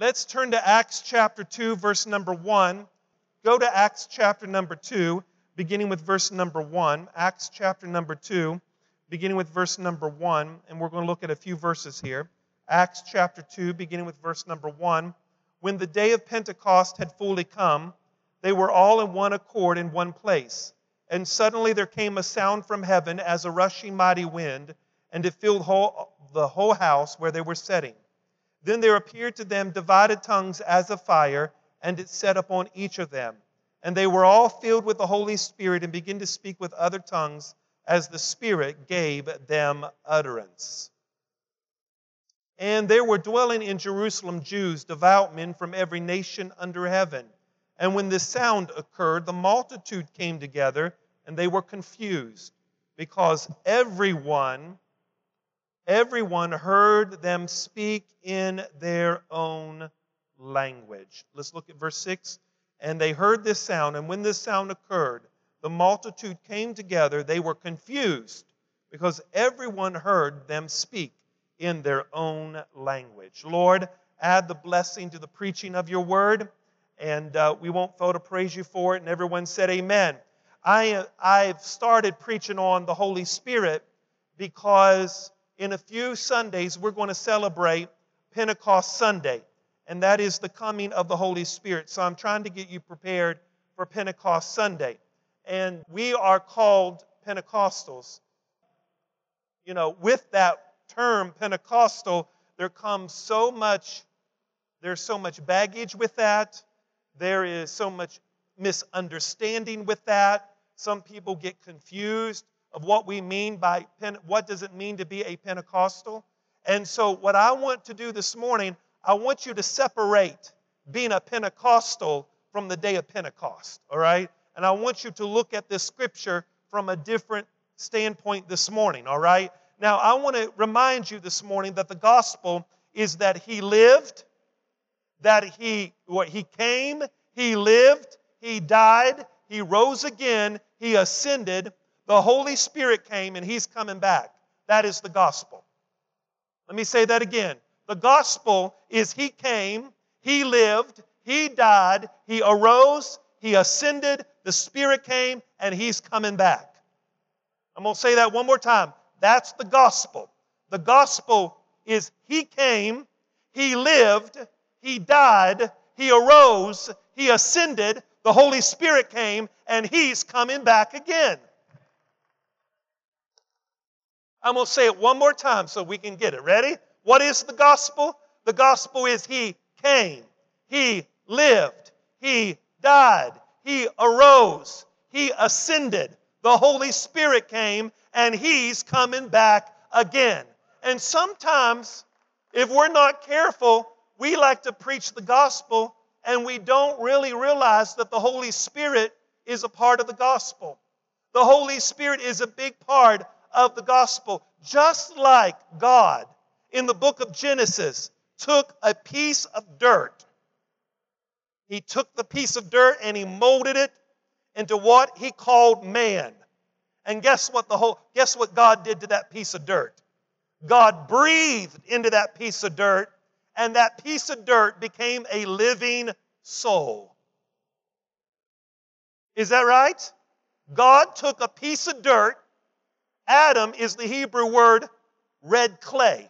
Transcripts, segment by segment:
Let's turn to Acts chapter 2, verse number 1. Go to Acts chapter number 2, beginning with verse number 1. Acts chapter number 2, beginning with verse number 1. And we're going to look at a few verses here. Acts chapter 2, beginning with verse number 1. When the day of Pentecost had fully come, they were all in one accord in one place. And suddenly there came a sound from heaven as a rushing mighty wind, and it filled whole, the whole house where they were sitting. Then there appeared to them divided tongues as of fire, and it set upon each of them. And they were all filled with the Holy Spirit and began to speak with other tongues as the Spirit gave them utterance. And there were dwelling in Jerusalem Jews, devout men from every nation under heaven. And when this sound occurred, the multitude came together, and they were confused, because everyone, everyone heard them speak in their own language. Let's look at verse 6. And they heard this sound, and when this sound occurred, the multitude came together. They were confused, because everyone heard them speak in their own language. Lord, add the blessing to the preaching of your word, and uh, we won't fail to praise you for it. And everyone said, Amen. I, I've started preaching on the Holy Spirit because in a few Sundays we're going to celebrate Pentecost Sunday, and that is the coming of the Holy Spirit. So I'm trying to get you prepared for Pentecost Sunday. And we are called Pentecostals. You know, with that term Pentecostal, there comes so much, there's so much baggage with that. There is so much misunderstanding with that. Some people get confused of what we mean by what does it mean to be a Pentecostal. And so, what I want to do this morning, I want you to separate being a Pentecostal from the day of Pentecost, all right? And I want you to look at this scripture from a different standpoint this morning, all right? Now, I want to remind you this morning that the gospel is that he lived, that he what he came, he lived, he died, he rose again, he ascended, the Holy Spirit came and he's coming back. That is the gospel. Let me say that again. The gospel is he came, he lived, he died, he arose, he ascended, the Spirit came, and he's coming back. I'm going to say that one more time. That's the gospel. The gospel is He came, He lived, He died, He arose, He ascended, the Holy Spirit came, and He's coming back again. I'm going to say it one more time so we can get it. Ready? What is the gospel? The gospel is He came, He lived, He died, He arose, He ascended, the Holy Spirit came, and He's coming back again. And sometimes, if we're not careful, we like to preach the gospel and we don't really realize that the Holy Spirit is a part of the gospel. The Holy Spirit is a big part of the gospel, just like God in the book of Genesis took a piece of dirt. He took the piece of dirt and he molded it into what he called man. And guess what the whole guess what God did to that piece of dirt? God breathed into that piece of dirt and that piece of dirt became a living soul. Is that right? God took a piece of dirt. Adam is the Hebrew word red clay.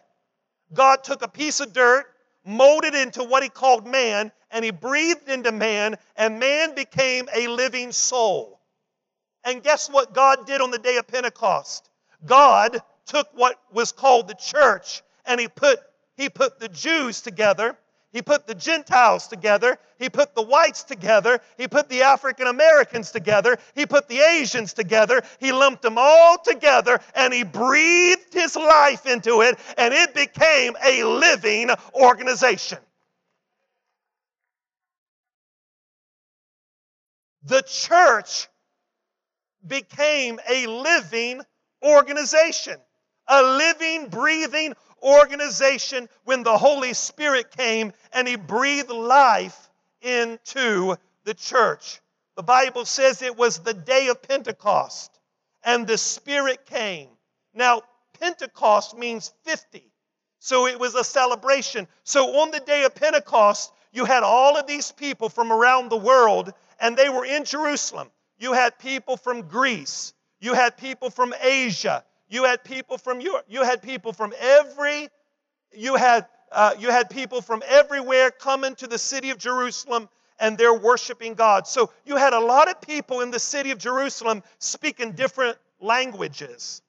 God took a piece of dirt, molded into what he called man, and he breathed into man, and man became a living soul. And guess what God did on the day of Pentecost? God took what was called the church and he put he put the Jews together, he put the Gentiles together, he put the whites together, he put the African Americans together, he put the Asians together, he lumped them all together and he breathed his life into it and it became a living organization. The church became a living organization, a living, breathing organization when the Holy Spirit came and He breathed life into the church. The Bible says it was the day of Pentecost and the Spirit came. Now, Pentecost means 50. So it was a celebration. So on the day of Pentecost, you had all of these people from around the world, and they were in Jerusalem. You had people from Greece, you had people from Asia, you had people from Europe, you had people from every, you had uh, you had people from everywhere coming to the city of Jerusalem and they're worshiping God. So you had a lot of people in the city of Jerusalem speaking different languages,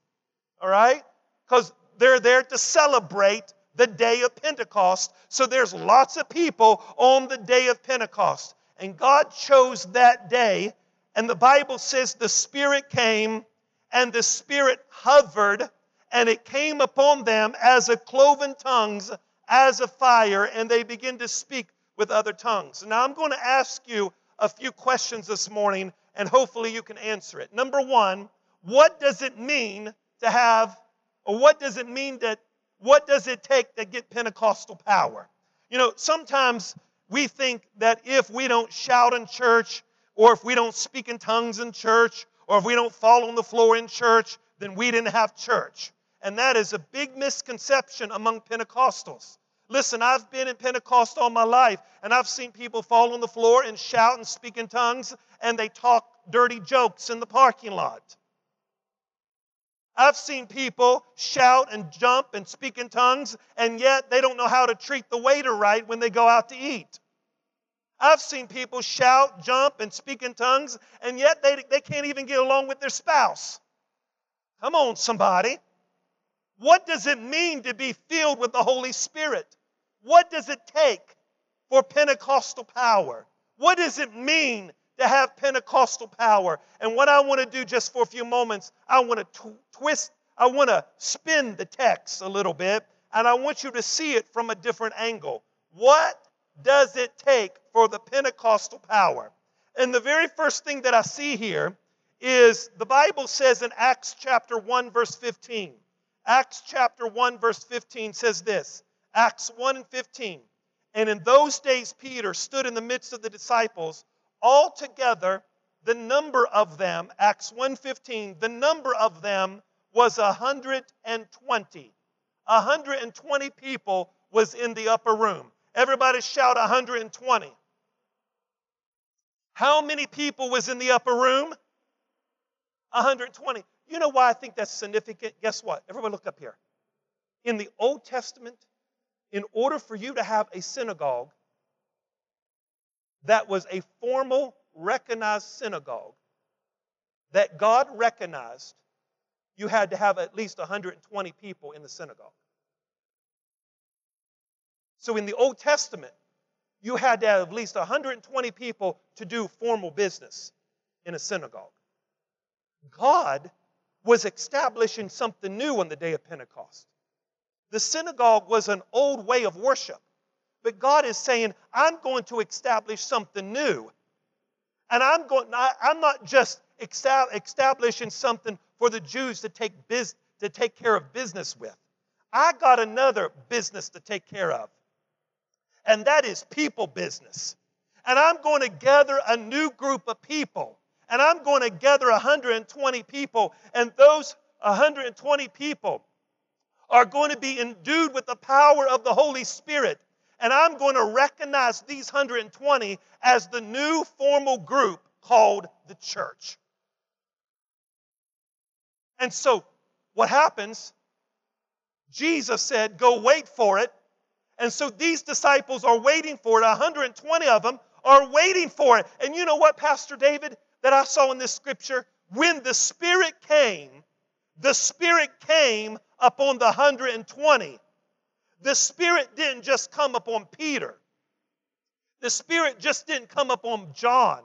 all right? Because they're there to celebrate the day of Pentecost. So there's lots of people on the day of Pentecost. And God chose that day, and the Bible says the Spirit came and the Spirit hovered, and it came upon them as a cloven tongues, as a fire, and they began to speak with other tongues. Now, I'm going to ask you a few questions this morning, and hopefully you can answer it. Number one, what does it mean to have, or what does it mean that, what does it take to get Pentecostal power? You know, sometimes we think that if we don't shout in church, or if we don't speak in tongues in church, or if we don't fall on the floor in church, then we didn't have church. And that is a big misconception among Pentecostals. Listen, I've been in Pentecost all my life, and I've seen people fall on the floor and shout and speak in tongues, and they talk dirty jokes in the parking lot. I've seen people shout and jump and speak in tongues, and yet they don't know how to treat the waiter right when they go out to eat. I've seen people shout, jump, and speak in tongues, and yet they, they can't even get along with their spouse. Come on, somebody. What does it mean to be filled with the Holy Spirit? What does it take for Pentecostal power? What does it mean to have Pentecostal power? And what I want to do just for a few moments, I want to tw- twist, I want to spin the text a little bit, and I want you to see it from a different angle. What does it take for the Pentecostal power? And the very first thing that I see here is the Bible says in Acts chapter 1, verse 15. Acts chapter 1, verse 15 says this Acts 1 and 15. And in those days, Peter stood in the midst of the disciples. Altogether, the number of them, Acts 1:15, the number of them was 120. 120 people was in the upper room. Everybody shout 120. How many people was in the upper room? 120. You know why I think that's significant? Guess what? Everybody look up here. In the Old Testament, in order for you to have a synagogue that was a formal, recognized synagogue that God recognized, you had to have at least 120 people in the synagogue. So in the Old Testament, you had to have at least 120 people to do formal business in a synagogue. God was establishing something new on the day of Pentecost. The synagogue was an old way of worship. But God is saying, I'm going to establish something new. And I'm going I'm not just establishing something for the Jews to take biz, to take care of business with. I got another business to take care of. And that is people business. And I'm going to gather a new group of people. And I'm going to gather 120 people. And those 120 people are going to be endued with the power of the Holy Spirit. And I'm going to recognize these 120 as the new formal group called the church. And so, what happens? Jesus said, Go wait for it. And so these disciples are waiting for it. 120 of them are waiting for it. And you know what, Pastor David, that I saw in this scripture? When the Spirit came, the Spirit came upon the 120. The Spirit didn't just come upon Peter. The Spirit just didn't come upon John.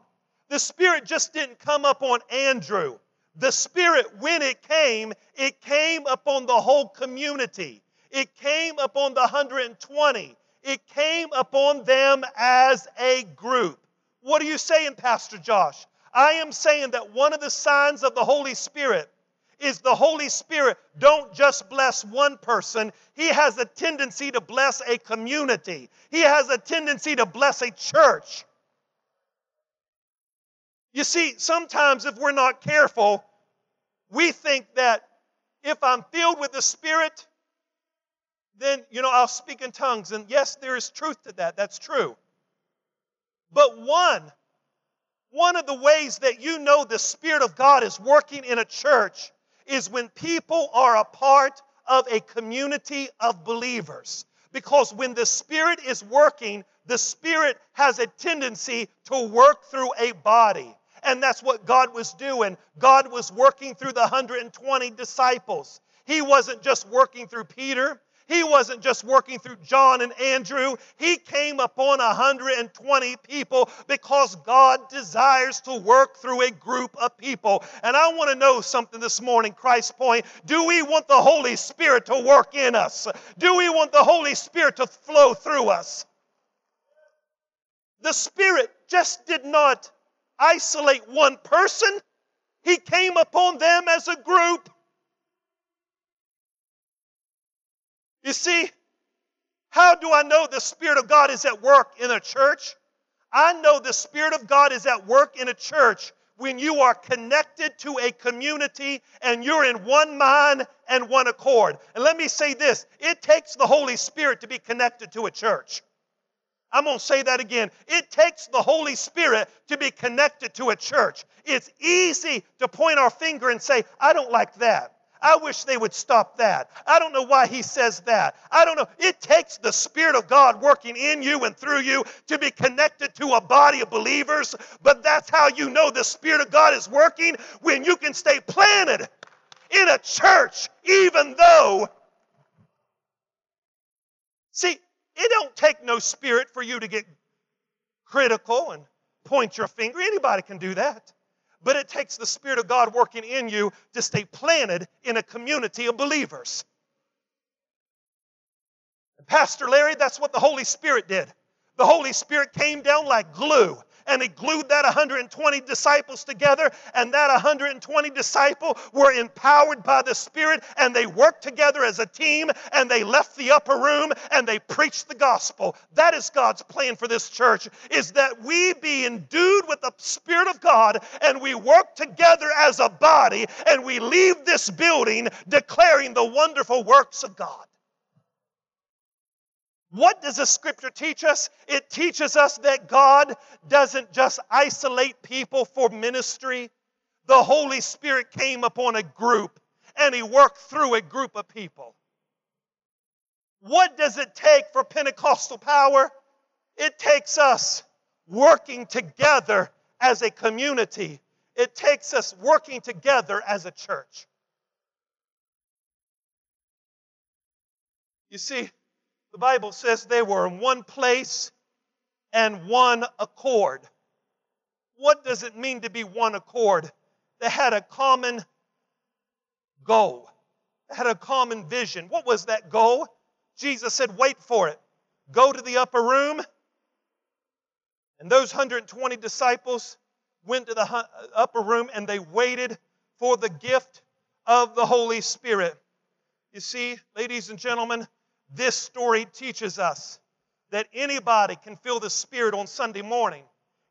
The Spirit just didn't come upon Andrew. The Spirit, when it came, it came upon the whole community. It came upon the 120. It came upon them as a group. What are you saying, Pastor Josh? I am saying that one of the signs of the Holy Spirit is the Holy Spirit don't just bless one person, He has a tendency to bless a community, He has a tendency to bless a church. You see, sometimes if we're not careful, we think that if I'm filled with the Spirit, then, you know, I'll speak in tongues. And yes, there is truth to that. That's true. But one, one of the ways that you know the Spirit of God is working in a church is when people are a part of a community of believers. Because when the Spirit is working, the Spirit has a tendency to work through a body. And that's what God was doing. God was working through the 120 disciples. He wasn't just working through Peter. He wasn't just working through John and Andrew. He came upon 120 people because God desires to work through a group of people. And I want to know something this morning, Christ Point. Do we want the Holy Spirit to work in us? Do we want the Holy Spirit to flow through us? The Spirit just did not isolate one person, He came upon them as a group. You see, how do I know the Spirit of God is at work in a church? I know the Spirit of God is at work in a church when you are connected to a community and you're in one mind and one accord. And let me say this it takes the Holy Spirit to be connected to a church. I'm going to say that again. It takes the Holy Spirit to be connected to a church. It's easy to point our finger and say, I don't like that. I wish they would stop that. I don't know why he says that. I don't know. It takes the Spirit of God working in you and through you to be connected to a body of believers, but that's how you know the Spirit of God is working when you can stay planted in a church, even though. See, it don't take no spirit for you to get critical and point your finger. Anybody can do that but it takes the Spirit of God working in you to stay planted in a community of believers. Pastor Larry, that's what the Holy Spirit did. The Holy Spirit came down like glue and he glued that 120 disciples together and that 120 disciple were empowered by the spirit and they worked together as a team and they left the upper room and they preached the gospel. That is god's plan for this church is that we be endued with the spirit of god and we work together as a body and we leave this building declaring the wonderful works of god what does the scripture teach us? It teaches us that God doesn't just isolate people for ministry. The Holy Spirit came upon a group and He worked through a group of people. What does it take for Pentecostal power? It takes us working together as a community, it takes us working together as a church. You see, the Bible says they were in one place and one accord. What does it mean to be one accord? They had a common goal, they had a common vision. What was that goal? Jesus said, Wait for it. Go to the upper room. And those 120 disciples went to the uh, upper room and they waited for the gift of the Holy Spirit. You see, ladies and gentlemen, this story teaches us that anybody can feel the Spirit on Sunday morning.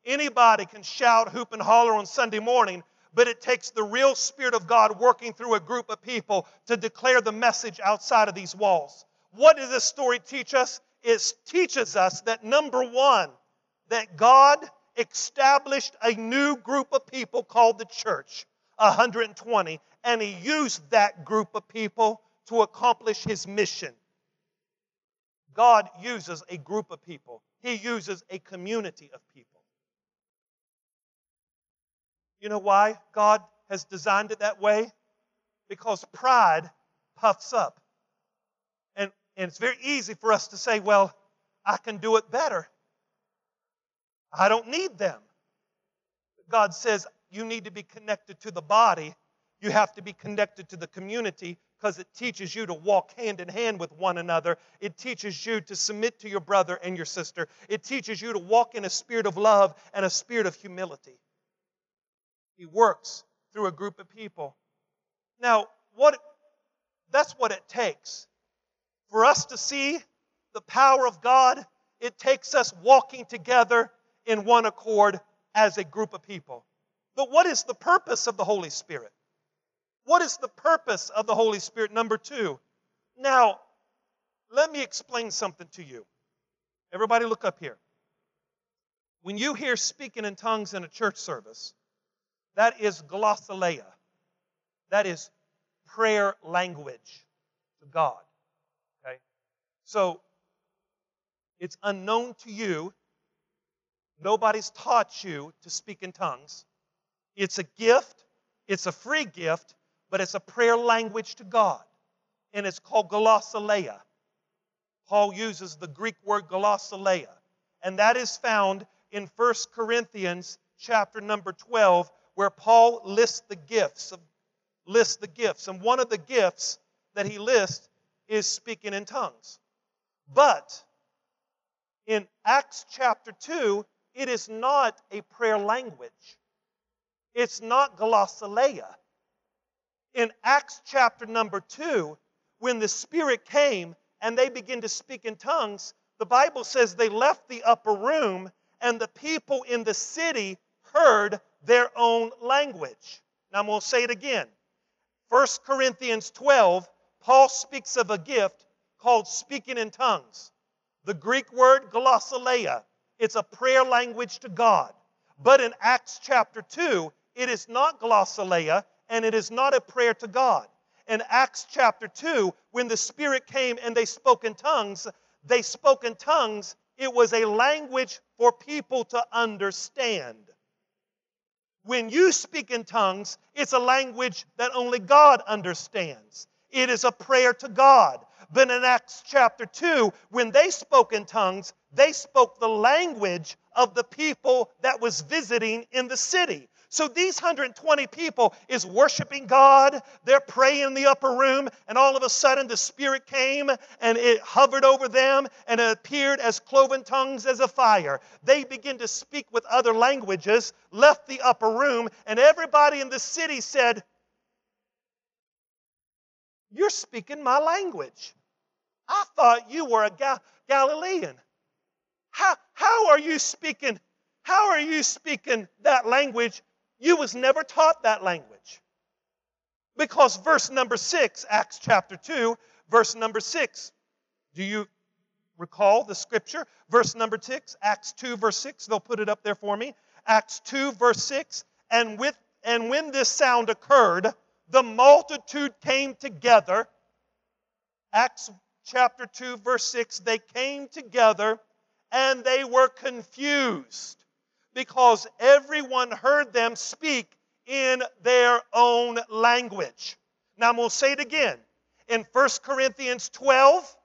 Anybody can shout, hoop, and holler on Sunday morning, but it takes the real Spirit of God working through a group of people to declare the message outside of these walls. What does this story teach us? It teaches us that number one, that God established a new group of people called the church, 120, and He used that group of people to accomplish His mission. God uses a group of people, He uses a community of people. You know why God has designed it that way? Because pride puffs up. And, and it's very easy for us to say, well, I can do it better. I don't need them. God says you need to be connected to the body, you have to be connected to the community because it teaches you to walk hand in hand with one another. It teaches you to submit to your brother and your sister. It teaches you to walk in a spirit of love and a spirit of humility. He works through a group of people. Now, what that's what it takes. For us to see the power of God, it takes us walking together in one accord as a group of people. But what is the purpose of the Holy Spirit? What is the purpose of the Holy Spirit? Number two. Now, let me explain something to you. Everybody, look up here. When you hear speaking in tongues in a church service, that is glossolalia. That is prayer language to God. Okay? So it's unknown to you. Nobody's taught you to speak in tongues. It's a gift, it's a free gift, but it's a prayer language to God. And it's called glossolalia. Paul uses the Greek word glossolalia, and that is found in 1 Corinthians chapter number 12, where Paul lists the gifts of lists the gifts. And one of the gifts that he lists is speaking in tongues. But in Acts chapter 2, it is not a prayer language. It's not glossolalia. In Acts chapter number 2, when the Spirit came and they began to speak in tongues, the Bible says they left the upper room and the people in the city heard their own language. Now I'm going to say it again. 1 Corinthians 12, Paul speaks of a gift called speaking in tongues. The Greek word glossolalia, it's a prayer language to God. But in Acts chapter 2, it is not glossolalia and it is not a prayer to God. In Acts chapter 2, when the Spirit came and they spoke in tongues, they spoke in tongues. It was a language for people to understand. When you speak in tongues, it's a language that only God understands. It is a prayer to God. But in Acts chapter 2, when they spoke in tongues, they spoke the language of the people that was visiting in the city. So these 120 people is worshiping God. They're praying in the upper room, and all of a sudden the Spirit came and it hovered over them and it appeared as cloven tongues as a fire. They begin to speak with other languages, left the upper room, and everybody in the city said, You're speaking my language. I thought you were a Ga- Galilean. How, how are you speaking? How are you speaking that language you was never taught that language. Because verse number 6, Acts chapter 2, verse number 6. Do you recall the scripture? Verse number 6, Acts 2 verse 6. They'll put it up there for me. Acts 2 verse 6. And with and when this sound occurred, the multitude came together. Acts chapter 2 verse 6, they came together and they were confused because everyone heard them speak in their own language. Now I'm going to say it again. In 1 Corinthians 12,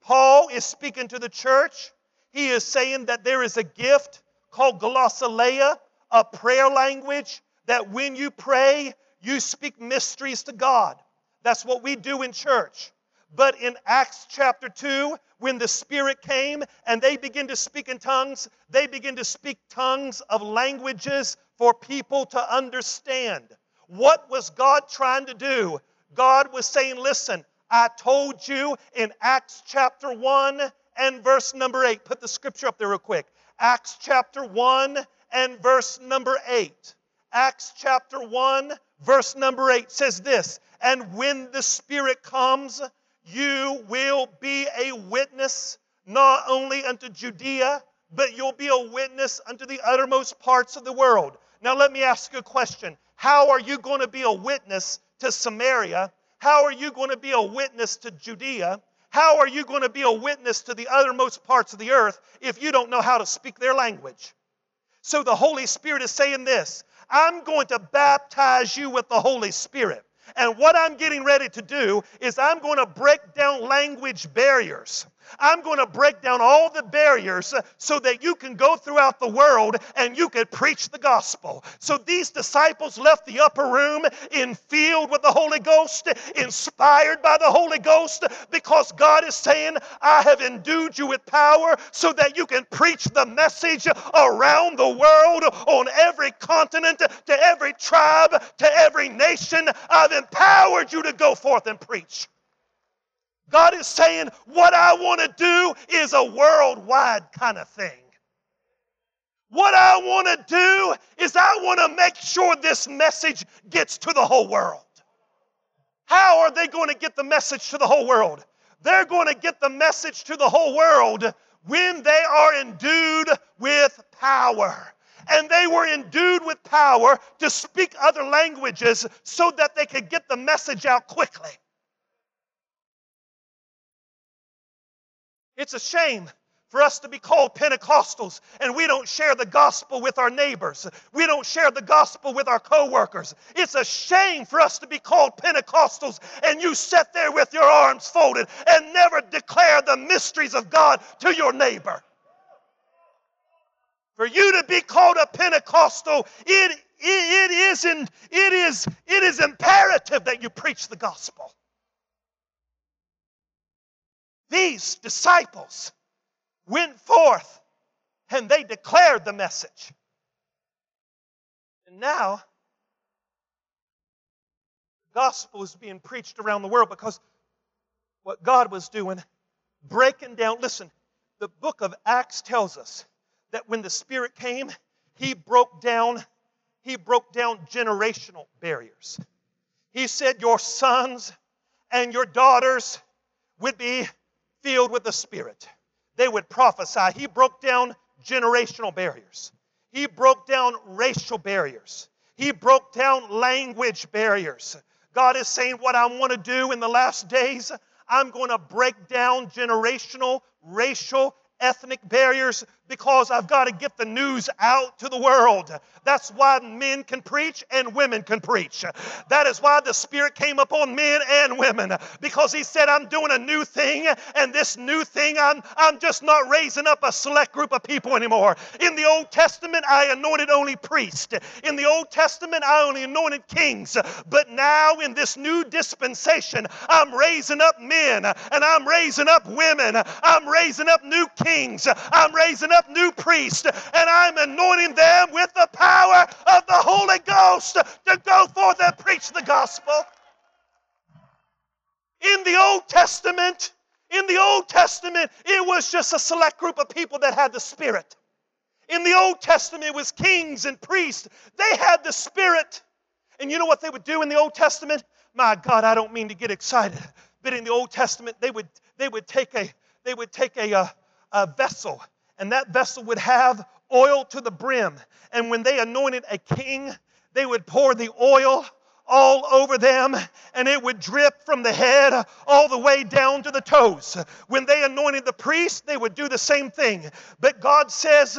Paul is speaking to the church. He is saying that there is a gift called glossolalia, a prayer language that when you pray, you speak mysteries to God. That's what we do in church. But in Acts chapter 2, when the Spirit came and they begin to speak in tongues, they begin to speak tongues of languages for people to understand. What was God trying to do? God was saying, Listen, I told you in Acts chapter 1 and verse number 8. Put the scripture up there real quick. Acts chapter 1 and verse number 8. Acts chapter 1, verse number 8 says this And when the Spirit comes, you will be a witness not only unto Judea, but you'll be a witness unto the uttermost parts of the world. Now, let me ask you a question. How are you going to be a witness to Samaria? How are you going to be a witness to Judea? How are you going to be a witness to the uttermost parts of the earth if you don't know how to speak their language? So the Holy Spirit is saying this I'm going to baptize you with the Holy Spirit. And what I'm getting ready to do is I'm going to break down language barriers. I'm going to break down all the barriers so that you can go throughout the world and you can preach the gospel. So these disciples left the upper room in filled with the Holy Ghost, inspired by the Holy Ghost, because God is saying, I have endued you with power so that you can preach the message around the world, on every continent, to every tribe, to every nation. I've empowered you to go forth and preach. God is saying, What I want to do is a worldwide kind of thing. What I want to do is I want to make sure this message gets to the whole world. How are they going to get the message to the whole world? they're going to get the message to the whole world when they are endued with power. And they were endued with power to speak other languages so that they could get the message out quickly. It's a shame for us to be called Pentecostals and we don't share the gospel with our neighbors. We don't share the gospel with our coworkers. It's a shame for us to be called Pentecostals and you sit there with your arms folded and never declare the mysteries of God to your neighbor. For you to be called a Pentecostal, it, it, it, is in, it, is, it is imperative that you preach the gospel. These disciples, went forth and they declared the message. And now, the gospel is being preached around the world because what God was doing, breaking down. Listen, the book of Acts tells us that when the Spirit came, He broke down, He broke down generational barriers. He said, Your sons and your daughters would be filled with the Spirit they would prophesy. He broke down generational barriers, he broke down racial barriers, he broke down language barriers. God is saying, What I want to do in the last days, I'm going to break down generational, racial, ethnic barriers because I've got to get the news out to the world. That's why men can preach and women can preach. That is why the Spirit came upon men and women because He said, I'm doing a new thing, and this new thing, I'm, I'm just not raising up a select group of people anymore. In the Old Testament, I anointed only priests. In the Old Testament, I only anointed kings. But now, in this new dispensation, I'm raising up men and I'm raising up women. I'm raising up new kings. I'm raising up new priests, and I'm anointing them with the power of the Holy Ghost to go forth and preach the gospel. In the Old Testament, in the Old Testament, it was just a select group of people that had the Spirit. In the Old Testament, it was kings and priests. They had the Spirit. And you know what they would do in the Old Testament? My God, I don't mean to get excited, but in the Old Testament, they would they would take a they would take a, uh, a vessel and that vessel would have oil to the brim. And when they anointed a king, they would pour the oil all over them, and it would drip from the head all the way down to the toes. When they anointed the priest, they would do the same thing. But God says,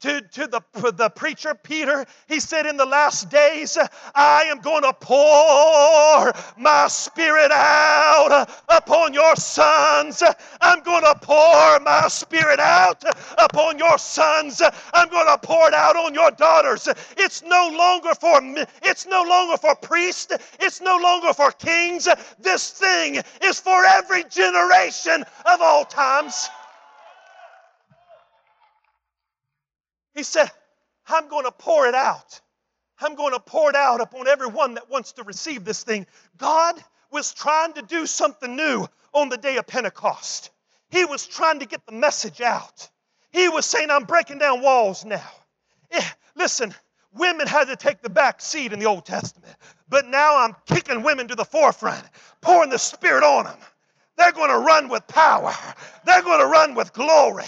to, to the, the preacher Peter, he said, In the last days, I am going to pour my spirit out upon your sons. I'm going to pour my spirit out upon your sons. I'm going to pour it out on your daughters. It's no longer for it's no longer for priests. It's no longer for kings. This thing is for every generation of all times. He said, I'm going to pour it out. I'm going to pour it out upon everyone that wants to receive this thing. God was trying to do something new on the day of Pentecost. He was trying to get the message out. He was saying, I'm breaking down walls now. Yeah, listen, women had to take the back seat in the Old Testament, but now I'm kicking women to the forefront, pouring the Spirit on them. They're going to run with power, they're going to run with glory.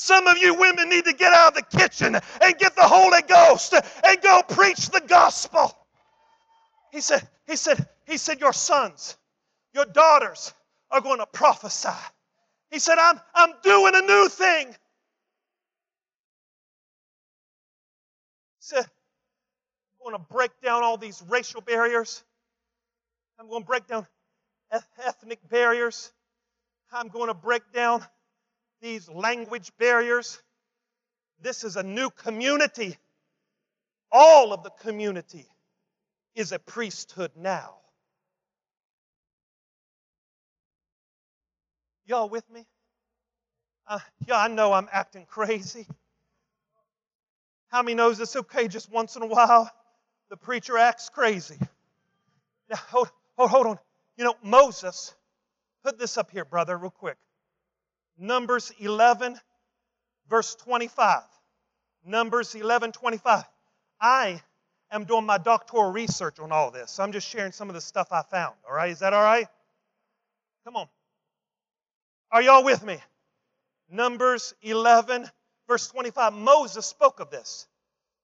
Some of you women need to get out of the kitchen and get the Holy Ghost and go preach the gospel. He said, he said, he said, your sons, your daughters are going to prophesy. He said, I'm, I'm doing a new thing. He said, I'm going to break down all these racial barriers. I'm going to break down ethnic barriers. I'm going to break down these language barriers. This is a new community. All of the community is a priesthood now. Y'all with me? Uh, yeah, I know I'm acting crazy. How many knows it's okay just once in a while the preacher acts crazy? Now, hold, hold, hold on. You know, Moses, put this up here, brother, real quick. Numbers 11, verse 25. Numbers 11, 25. I am doing my doctoral research on all this. So I'm just sharing some of the stuff I found. All right? Is that all right? Come on. Are y'all with me? Numbers 11, verse 25. Moses spoke of this.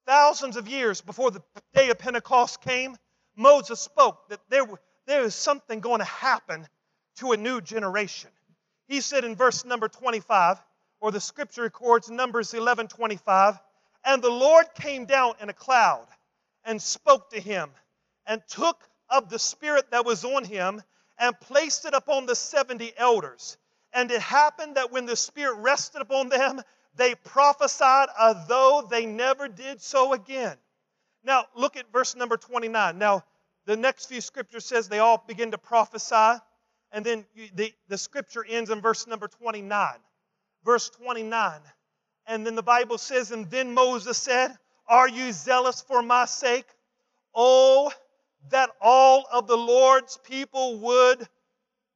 Thousands of years before the day of Pentecost came, Moses spoke that there, there is something going to happen to a new generation. He said in verse number 25, or the scripture records Numbers 11 25, and the Lord came down in a cloud and spoke to him and took of the Spirit that was on him and placed it upon the 70 elders. And it happened that when the Spirit rested upon them, they prophesied as though they never did so again. Now, look at verse number 29. Now, the next few scriptures says they all begin to prophesy, and then the, the scripture ends in verse number 29. Verse 29. And then the Bible says, And then Moses said, Are you zealous for my sake? Oh, that all of the Lord's people would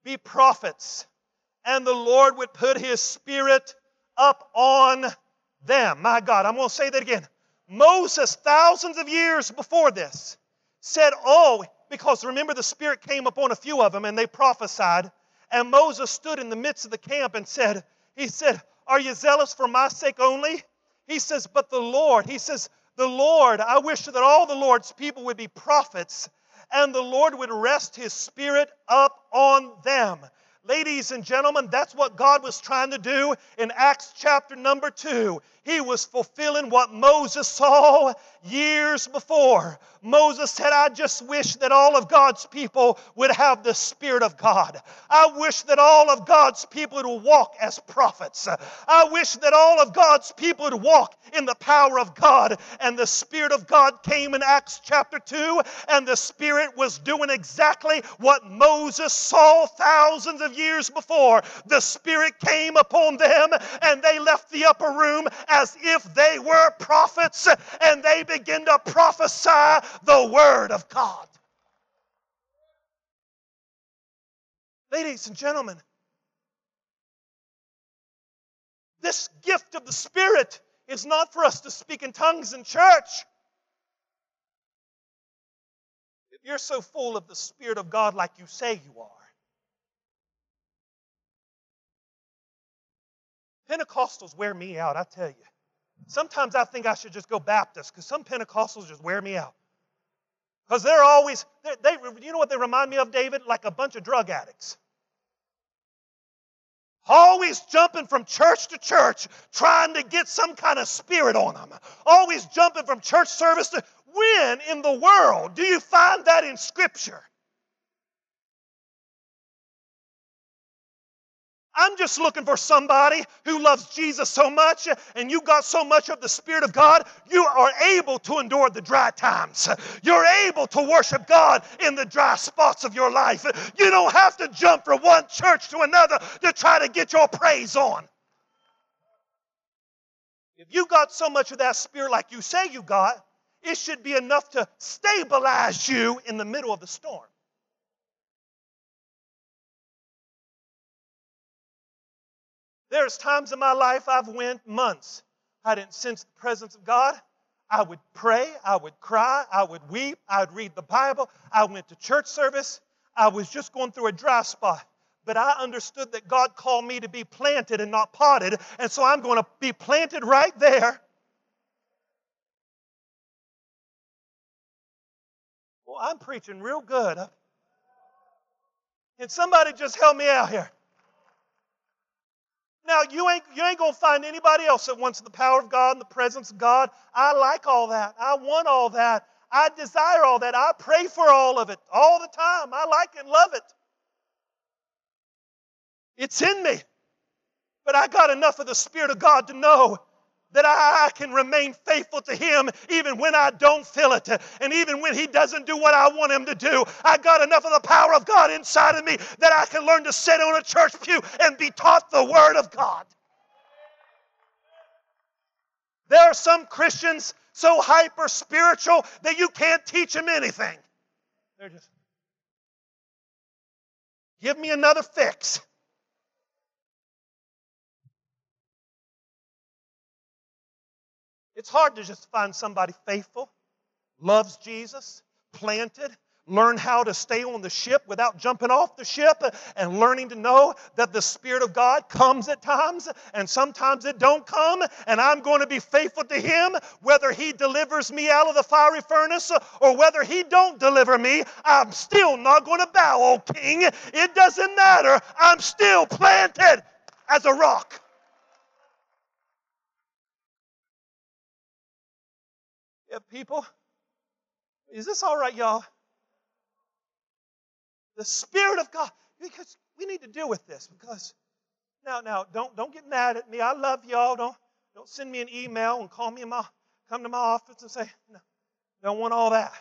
be prophets, and the Lord would put his spirit up on them. My God, I'm going to say that again. Moses, thousands of years before this, said, Oh, because remember the Spirit came upon a few of them and they prophesied. And Moses stood in the midst of the camp and said, He said, Are you zealous for my sake only? He says, But the Lord, he says, The Lord, I wish that all the Lord's people would be prophets and the Lord would rest his spirit up on them. Ladies and gentlemen, that's what God was trying to do in Acts chapter number two. He was fulfilling what Moses saw years before. Moses said, I just wish that all of God's people would have the Spirit of God. I wish that all of God's people would walk as prophets. I wish that all of God's people would walk in the power of God. And the Spirit of God came in Acts chapter 2, and the Spirit was doing exactly what Moses saw thousands of years before. The Spirit came upon them, and they left the upper room as if they were prophets and they begin to prophesy the Word of God. Ladies and gentlemen, this gift of the Spirit is not for us to speak in tongues in church. If you're so full of the Spirit of God like you say you are, Pentecostals wear me out, I tell you. Sometimes I think I should just go Baptist because some Pentecostals just wear me out. Because they're always, they, they, you know what they remind me of, David? Like a bunch of drug addicts. Always jumping from church to church, trying to get some kind of spirit on them. Always jumping from church service to. When in the world do you find that in Scripture? I'm just looking for somebody who loves Jesus so much and you got so much of the Spirit of God, you are able to endure the dry times. You're able to worship God in the dry spots of your life. You don't have to jump from one church to another to try to get your praise on. If you got so much of that Spirit like you say you got, it should be enough to stabilize you in the middle of the storm. There's times in my life I've went months. I didn't sense the presence of God. I would pray, I would cry, I would weep, I would read the Bible, I went to church service. I was just going through a dry spot. But I understood that God called me to be planted and not potted, and so I'm going to be planted right there. Well, I'm preaching real good. Can somebody just help me out here? Now, you ain't, you ain't going to find anybody else that wants the power of God and the presence of God. I like all that. I want all that. I desire all that. I pray for all of it all the time. I like and love it. It's in me. But I got enough of the Spirit of God to know that I can remain faithful to Him even when I don't feel it. And even when He doesn't do what I want Him to do, I got enough of the power of God inside of me that I can learn to sit on a church pew and be taught the Word of God. There are some Christians so hyper spiritual that you can't teach them anything. They're just, give me another fix. It's hard to just find somebody faithful, loves Jesus, planted, learn how to stay on the ship without jumping off the ship and learning to know that the spirit of god comes at times and sometimes it don't come and i'm going to be faithful to him whether he delivers me out of the fiery furnace or whether he don't deliver me i'm still not going to bow oh king. It doesn't matter. I'm still planted as a rock yeah people is this all right y'all the Spirit of God. Because we need to deal with this. Because now, now, don't don't get mad at me. I love y'all. Don't don't send me an email and call me in my come to my office and say, no, don't want all that.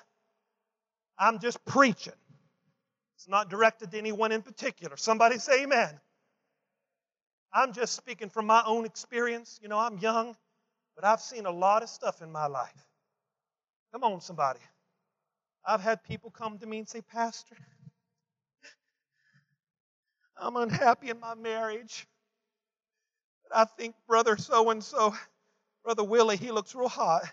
I'm just preaching. It's not directed to anyone in particular. Somebody say amen. I'm just speaking from my own experience. You know, I'm young, but I've seen a lot of stuff in my life. Come on, somebody. I've had people come to me and say, Pastor, I'm unhappy in my marriage. But I think brother so and so, brother Willie, he looks real hot.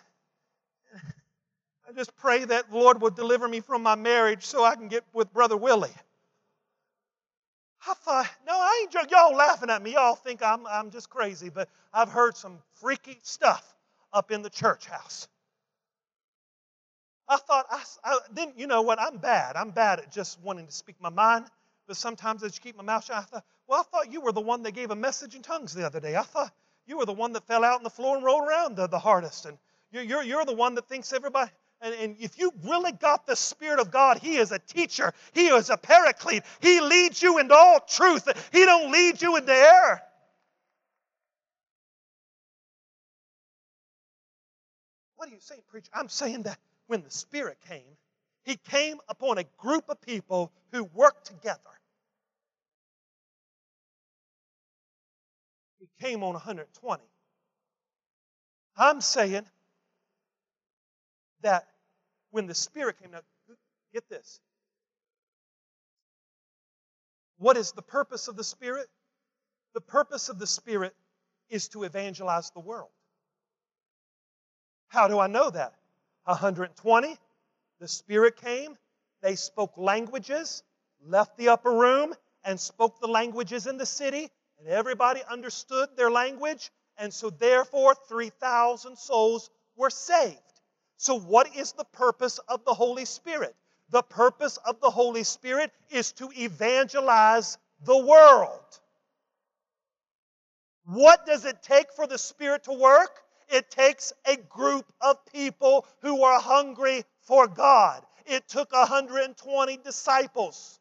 I just pray that the Lord will deliver me from my marriage so I can get with brother Willie. I thought, no, I ain't joking. Y'all laughing at me. Y'all think I'm, I'm just crazy, but I've heard some freaky stuff up in the church house. I thought, I, I, then you know what? I'm bad. I'm bad at just wanting to speak my mind but sometimes I just keep my mouth shut. I thought, well, I thought you were the one that gave a message in tongues the other day. I thought you were the one that fell out on the floor and rolled around the, the hardest. And you're, you're, you're the one that thinks everybody. And, and if you really got the Spirit of God, He is a teacher. He is a paraclete. He leads you into all truth. He don't lead you into error. What are you saying, preacher? I'm saying that when the Spirit came, He came upon a group of people who worked together. he came on 120. I'm saying that when the Spirit came, now get this. What is the purpose of the Spirit? The purpose of the Spirit is to evangelize the world. How do I know that? 120, the Spirit came, they spoke languages, left the upper room, and spoke the languages in the city, and everybody understood their language, and so therefore 3,000 souls were saved. So, what is the purpose of the Holy Spirit? The purpose of the Holy Spirit is to evangelize the world. What does it take for the Spirit to work? It takes a group of people who are hungry for God. It took 120 disciples.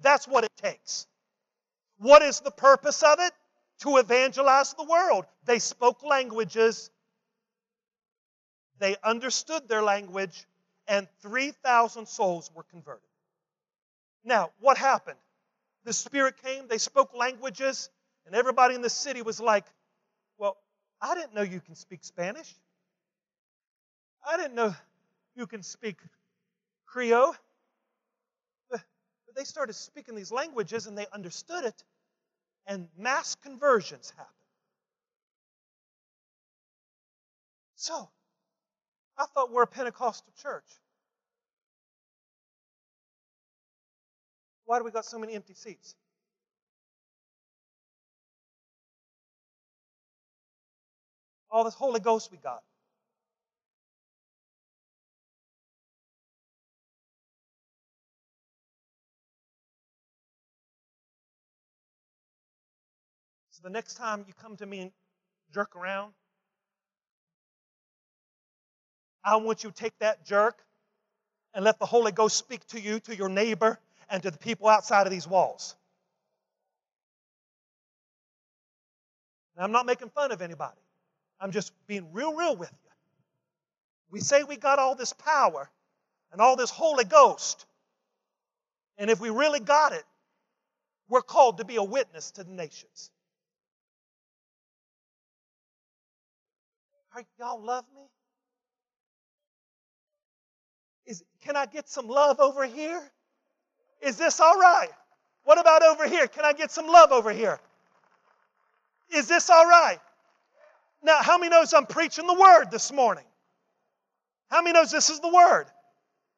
That's what it takes. What is the purpose of it? To evangelize the world. They spoke languages, they understood their language, and 3,000 souls were converted. Now, what happened? The Spirit came, they spoke languages, and everybody in the city was like, I didn't know you can speak Spanish. I didn't know you can speak Creole. But they started speaking these languages and they understood it and mass conversions happened. So, I thought we're a Pentecostal church. Why do we got so many empty seats? All this Holy Ghost we got. So the next time you come to me and jerk around, I want you to take that jerk and let the Holy Ghost speak to you, to your neighbor, and to the people outside of these walls. Now, I'm not making fun of anybody. I'm just being real, real with you. We say we got all this power and all this Holy Ghost. And if we really got it, we're called to be a witness to the nations. Are, y'all love me? Is, can I get some love over here? Is this all right? What about over here? Can I get some love over here? Is this all right? Now, how many knows I'm preaching the word this morning? How many knows this is the word?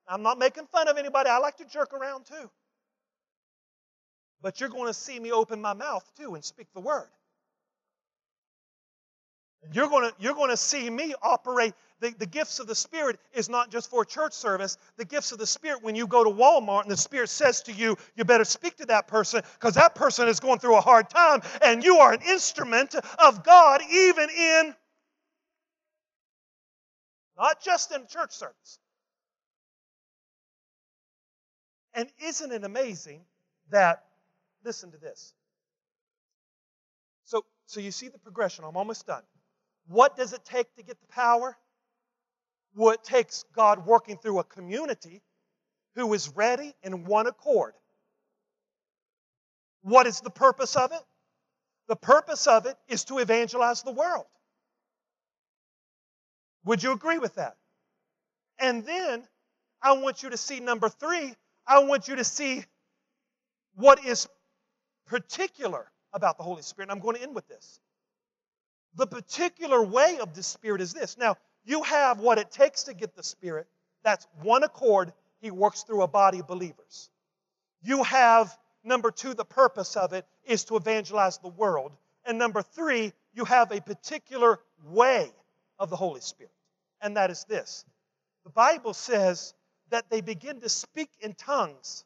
I'm not making fun of anybody. I like to jerk around too. But you're going to see me open my mouth too and speak the word. You're going to, you're going to see me operate. The, the gifts of the Spirit is not just for church service. The gifts of the Spirit, when you go to Walmart and the Spirit says to you, you better speak to that person because that person is going through a hard time and you are an instrument of God even in, not just in church service. And isn't it amazing that, listen to this. So, so you see the progression. I'm almost done. What does it take to get the power? Well, it takes God working through a community who is ready in one accord. What is the purpose of it? The purpose of it is to evangelize the world. Would you agree with that? And then I want you to see number three, I want you to see what is particular about the Holy Spirit. I'm going to end with this. The particular way of the Spirit is this. Now, you have what it takes to get the Spirit. That's one accord. He works through a body of believers. You have, number two, the purpose of it is to evangelize the world. And number three, you have a particular way of the Holy Spirit. And that is this the Bible says that they begin to speak in tongues,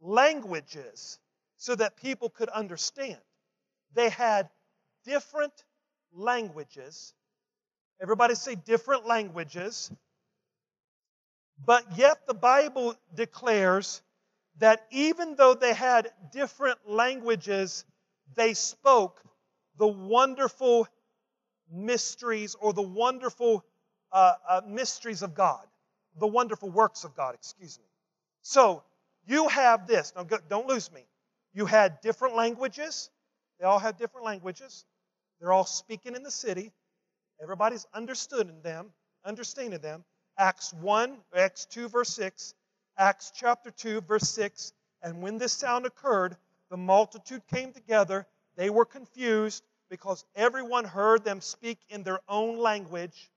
languages, so that people could understand. They had different languages. Everybody say different languages. But yet the Bible declares that even though they had different languages, they spoke the wonderful mysteries or the wonderful uh, uh, mysteries of God, the wonderful works of God, excuse me. So you have this. Now, don't lose me. You had different languages. They all had different languages. They're all speaking in the city. Everybody's understood in them, understanding them. Acts 1, Acts 2, verse 6, Acts chapter 2, verse 6. And when this sound occurred, the multitude came together. They were confused because everyone heard them speak in their own language.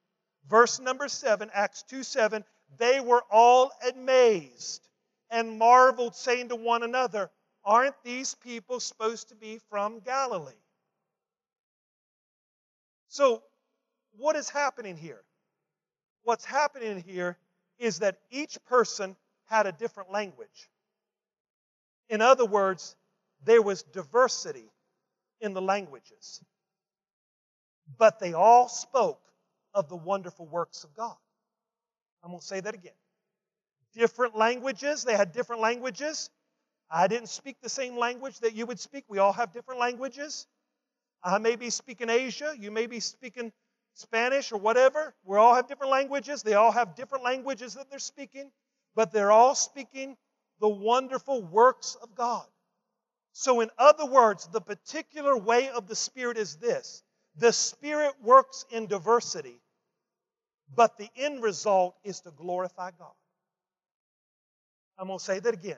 Verse number 7, Acts 2 7, they were all amazed and marveled, saying to one another, Aren't these people supposed to be from Galilee? So, what is happening here? What's happening here is that each person had a different language. In other words, there was diversity in the languages. But they all spoke of the wonderful works of God. I'm going to say that again. Different languages, they had different languages. I didn't speak the same language that you would speak. We all have different languages. Uh, I may be speaking Asia, you may be speaking Spanish or whatever. We all have different languages. They all have different languages that they're speaking, but they're all speaking the wonderful works of God. So, in other words, the particular way of the Spirit is this the Spirit works in diversity, but the end result is to glorify God. I'm going to say that again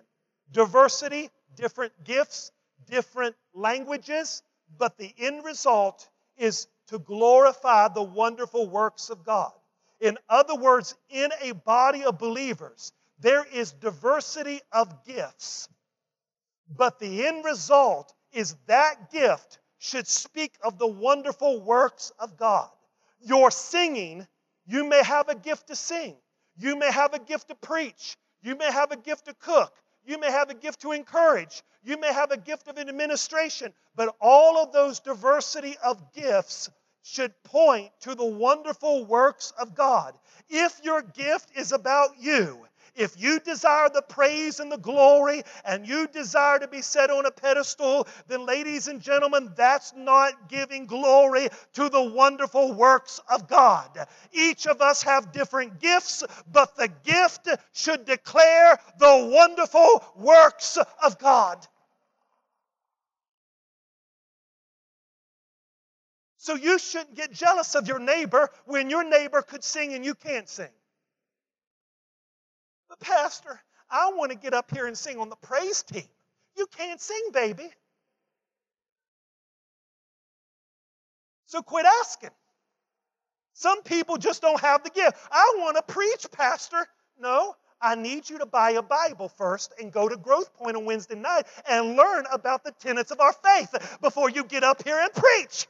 diversity, different gifts, different languages, but the end result is to glorify the wonderful works of God. In other words, in a body of believers, there is diversity of gifts, but the end result is that gift should speak of the wonderful works of God. Your singing, you may have a gift to sing, you may have a gift to preach, you may have a gift to cook, you may have a gift to encourage. You may have a gift of administration. But all of those diversity of gifts should point to the wonderful works of God. If your gift is about you, if you desire the praise and the glory and you desire to be set on a pedestal, then, ladies and gentlemen, that's not giving glory to the wonderful works of God. Each of us have different gifts, but the gift should declare the wonderful works of God. So you shouldn't get jealous of your neighbor when your neighbor could sing and you can't sing. But, Pastor, I want to get up here and sing on the praise team. You can't sing, baby. So quit asking. Some people just don't have the gift. I want to preach, Pastor. No, I need you to buy a Bible first and go to Growth Point on Wednesday night and learn about the tenets of our faith before you get up here and preach.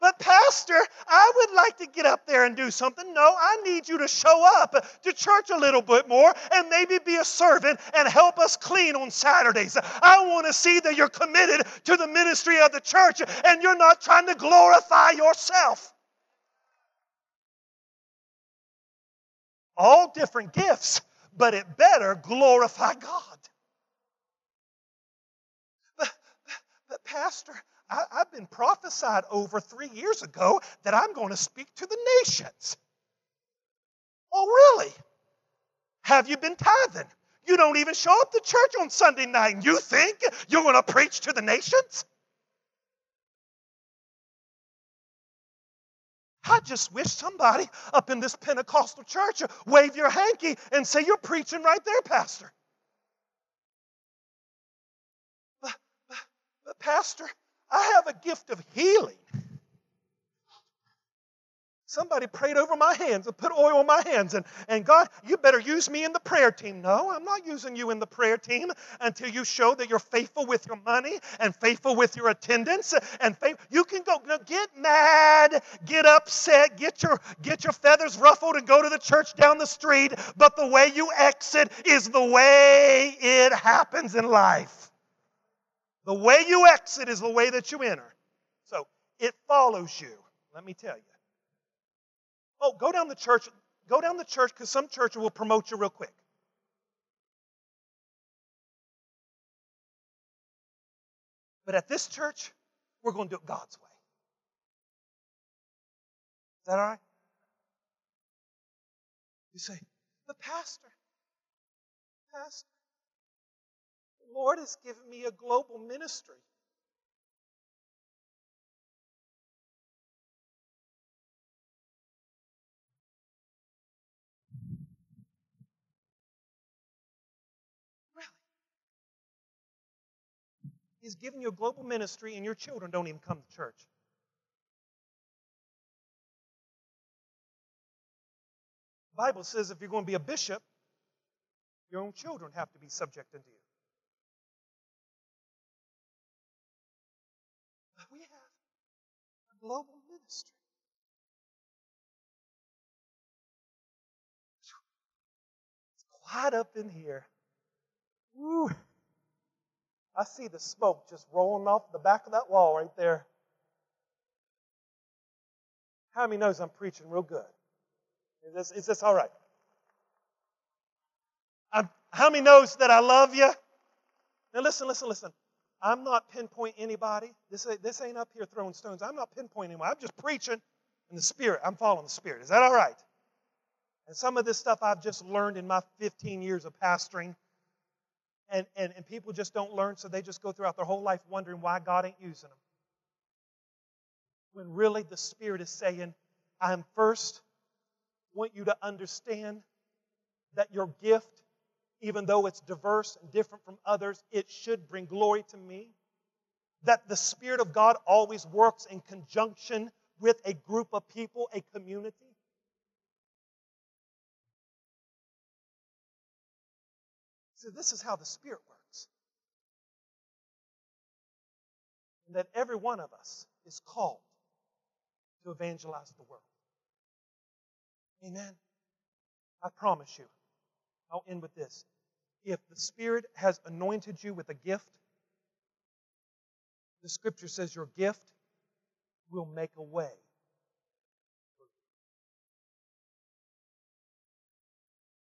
But, Pastor, I would like to get up there and do something. No, I need you to show up to church a little bit more and maybe be a servant and help us clean on Saturdays. I want to see that you're committed to the ministry of the church and you're not trying to glorify yourself. All different gifts, but it better glorify God. But, but but Pastor, I, have been prophesied over three years ago that I'm going to speak to the nations. Oh, really? Have you been tithing? You don't even show up to church on Sunday night, and you think you're going to preach to the nations? I just wish somebody up in this Pentecostal church would wave your hanky and say, You're preaching right there, Pastor. But, but, but Pastor, I have a gift of healing. Somebody prayed over my hands and put oil on my hands, and, and God, you better use me in the prayer team. No, I'm not using you in the prayer team until you show that you're faithful with your money and faithful with your attendance. And faith, you can go now get mad, get upset, get your get your feathers ruffled, and go to the church down the street. But the way you exit is the way it happens in life. The way you exit is the way that you enter. So it follows you. Let me tell you. Oh, go down the church. Go down the church because some church will promote you real quick. But at this church, we're going to do it God's way. Is that all right? You say, the pastor, pastor, Lord has given me a global ministry. Really? He's given you a global ministry, and your children don't even come to church. The Bible says if you're going to be a bishop, your own children have to be subject unto you. Global ministry. It's quiet up in here. Woo. I see the smoke just rolling off the back of that wall right there. How many knows I'm preaching real good? Is this, is this all right? I'm, how many knows that I love you? Now listen, listen, listen. I'm not pinpointing anybody. This, this ain't up here throwing stones. I'm not pinpointing anyone. I'm just preaching in the Spirit. I'm following the Spirit. Is that all right? And some of this stuff I've just learned in my 15 years of pastoring and, and, and people just don't learn, so they just go throughout their whole life wondering why God ain't using them. When really the Spirit is saying, I am first want you to understand that your gift, even though it's diverse and different from others, it should bring glory to me. That the Spirit of God always works in conjunction with a group of people, a community. So, this is how the Spirit works. And that every one of us is called to evangelize the world. Amen. I promise you, I'll end with this. If the Spirit has anointed you with a gift, the scripture says your gift will make a way.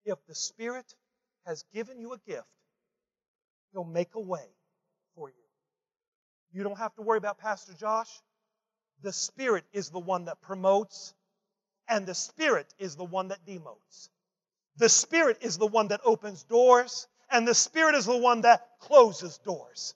If the Spirit has given you a gift, He'll make a way for you. You don't have to worry about Pastor Josh. The Spirit is the one that promotes, and the Spirit is the one that demotes. The Spirit is the one that opens doors, and the Spirit is the one that closes doors.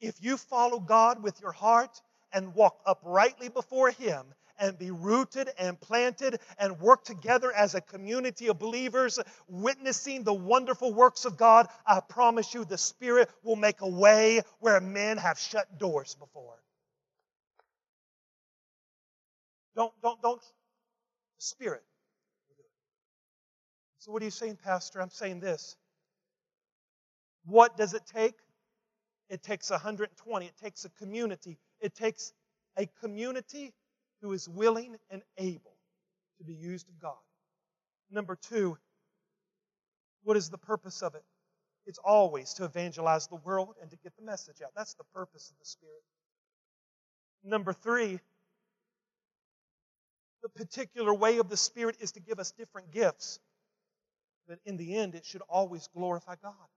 If you follow God with your heart and walk uprightly before Him, and be rooted and planted and work together as a community of believers, witnessing the wonderful works of God, I promise you the Spirit will make a way where men have shut doors before. Don't, don't, don't. Spirit. So, what are you saying, Pastor? I'm saying this. What does it take? It takes 120. It takes a community. It takes a community who is willing and able to be used of God. Number two, what is the purpose of it? It's always to evangelize the world and to get the message out. That's the purpose of the Spirit. Number three, the particular way of the Spirit is to give us different gifts. But in the end, it should always glorify God.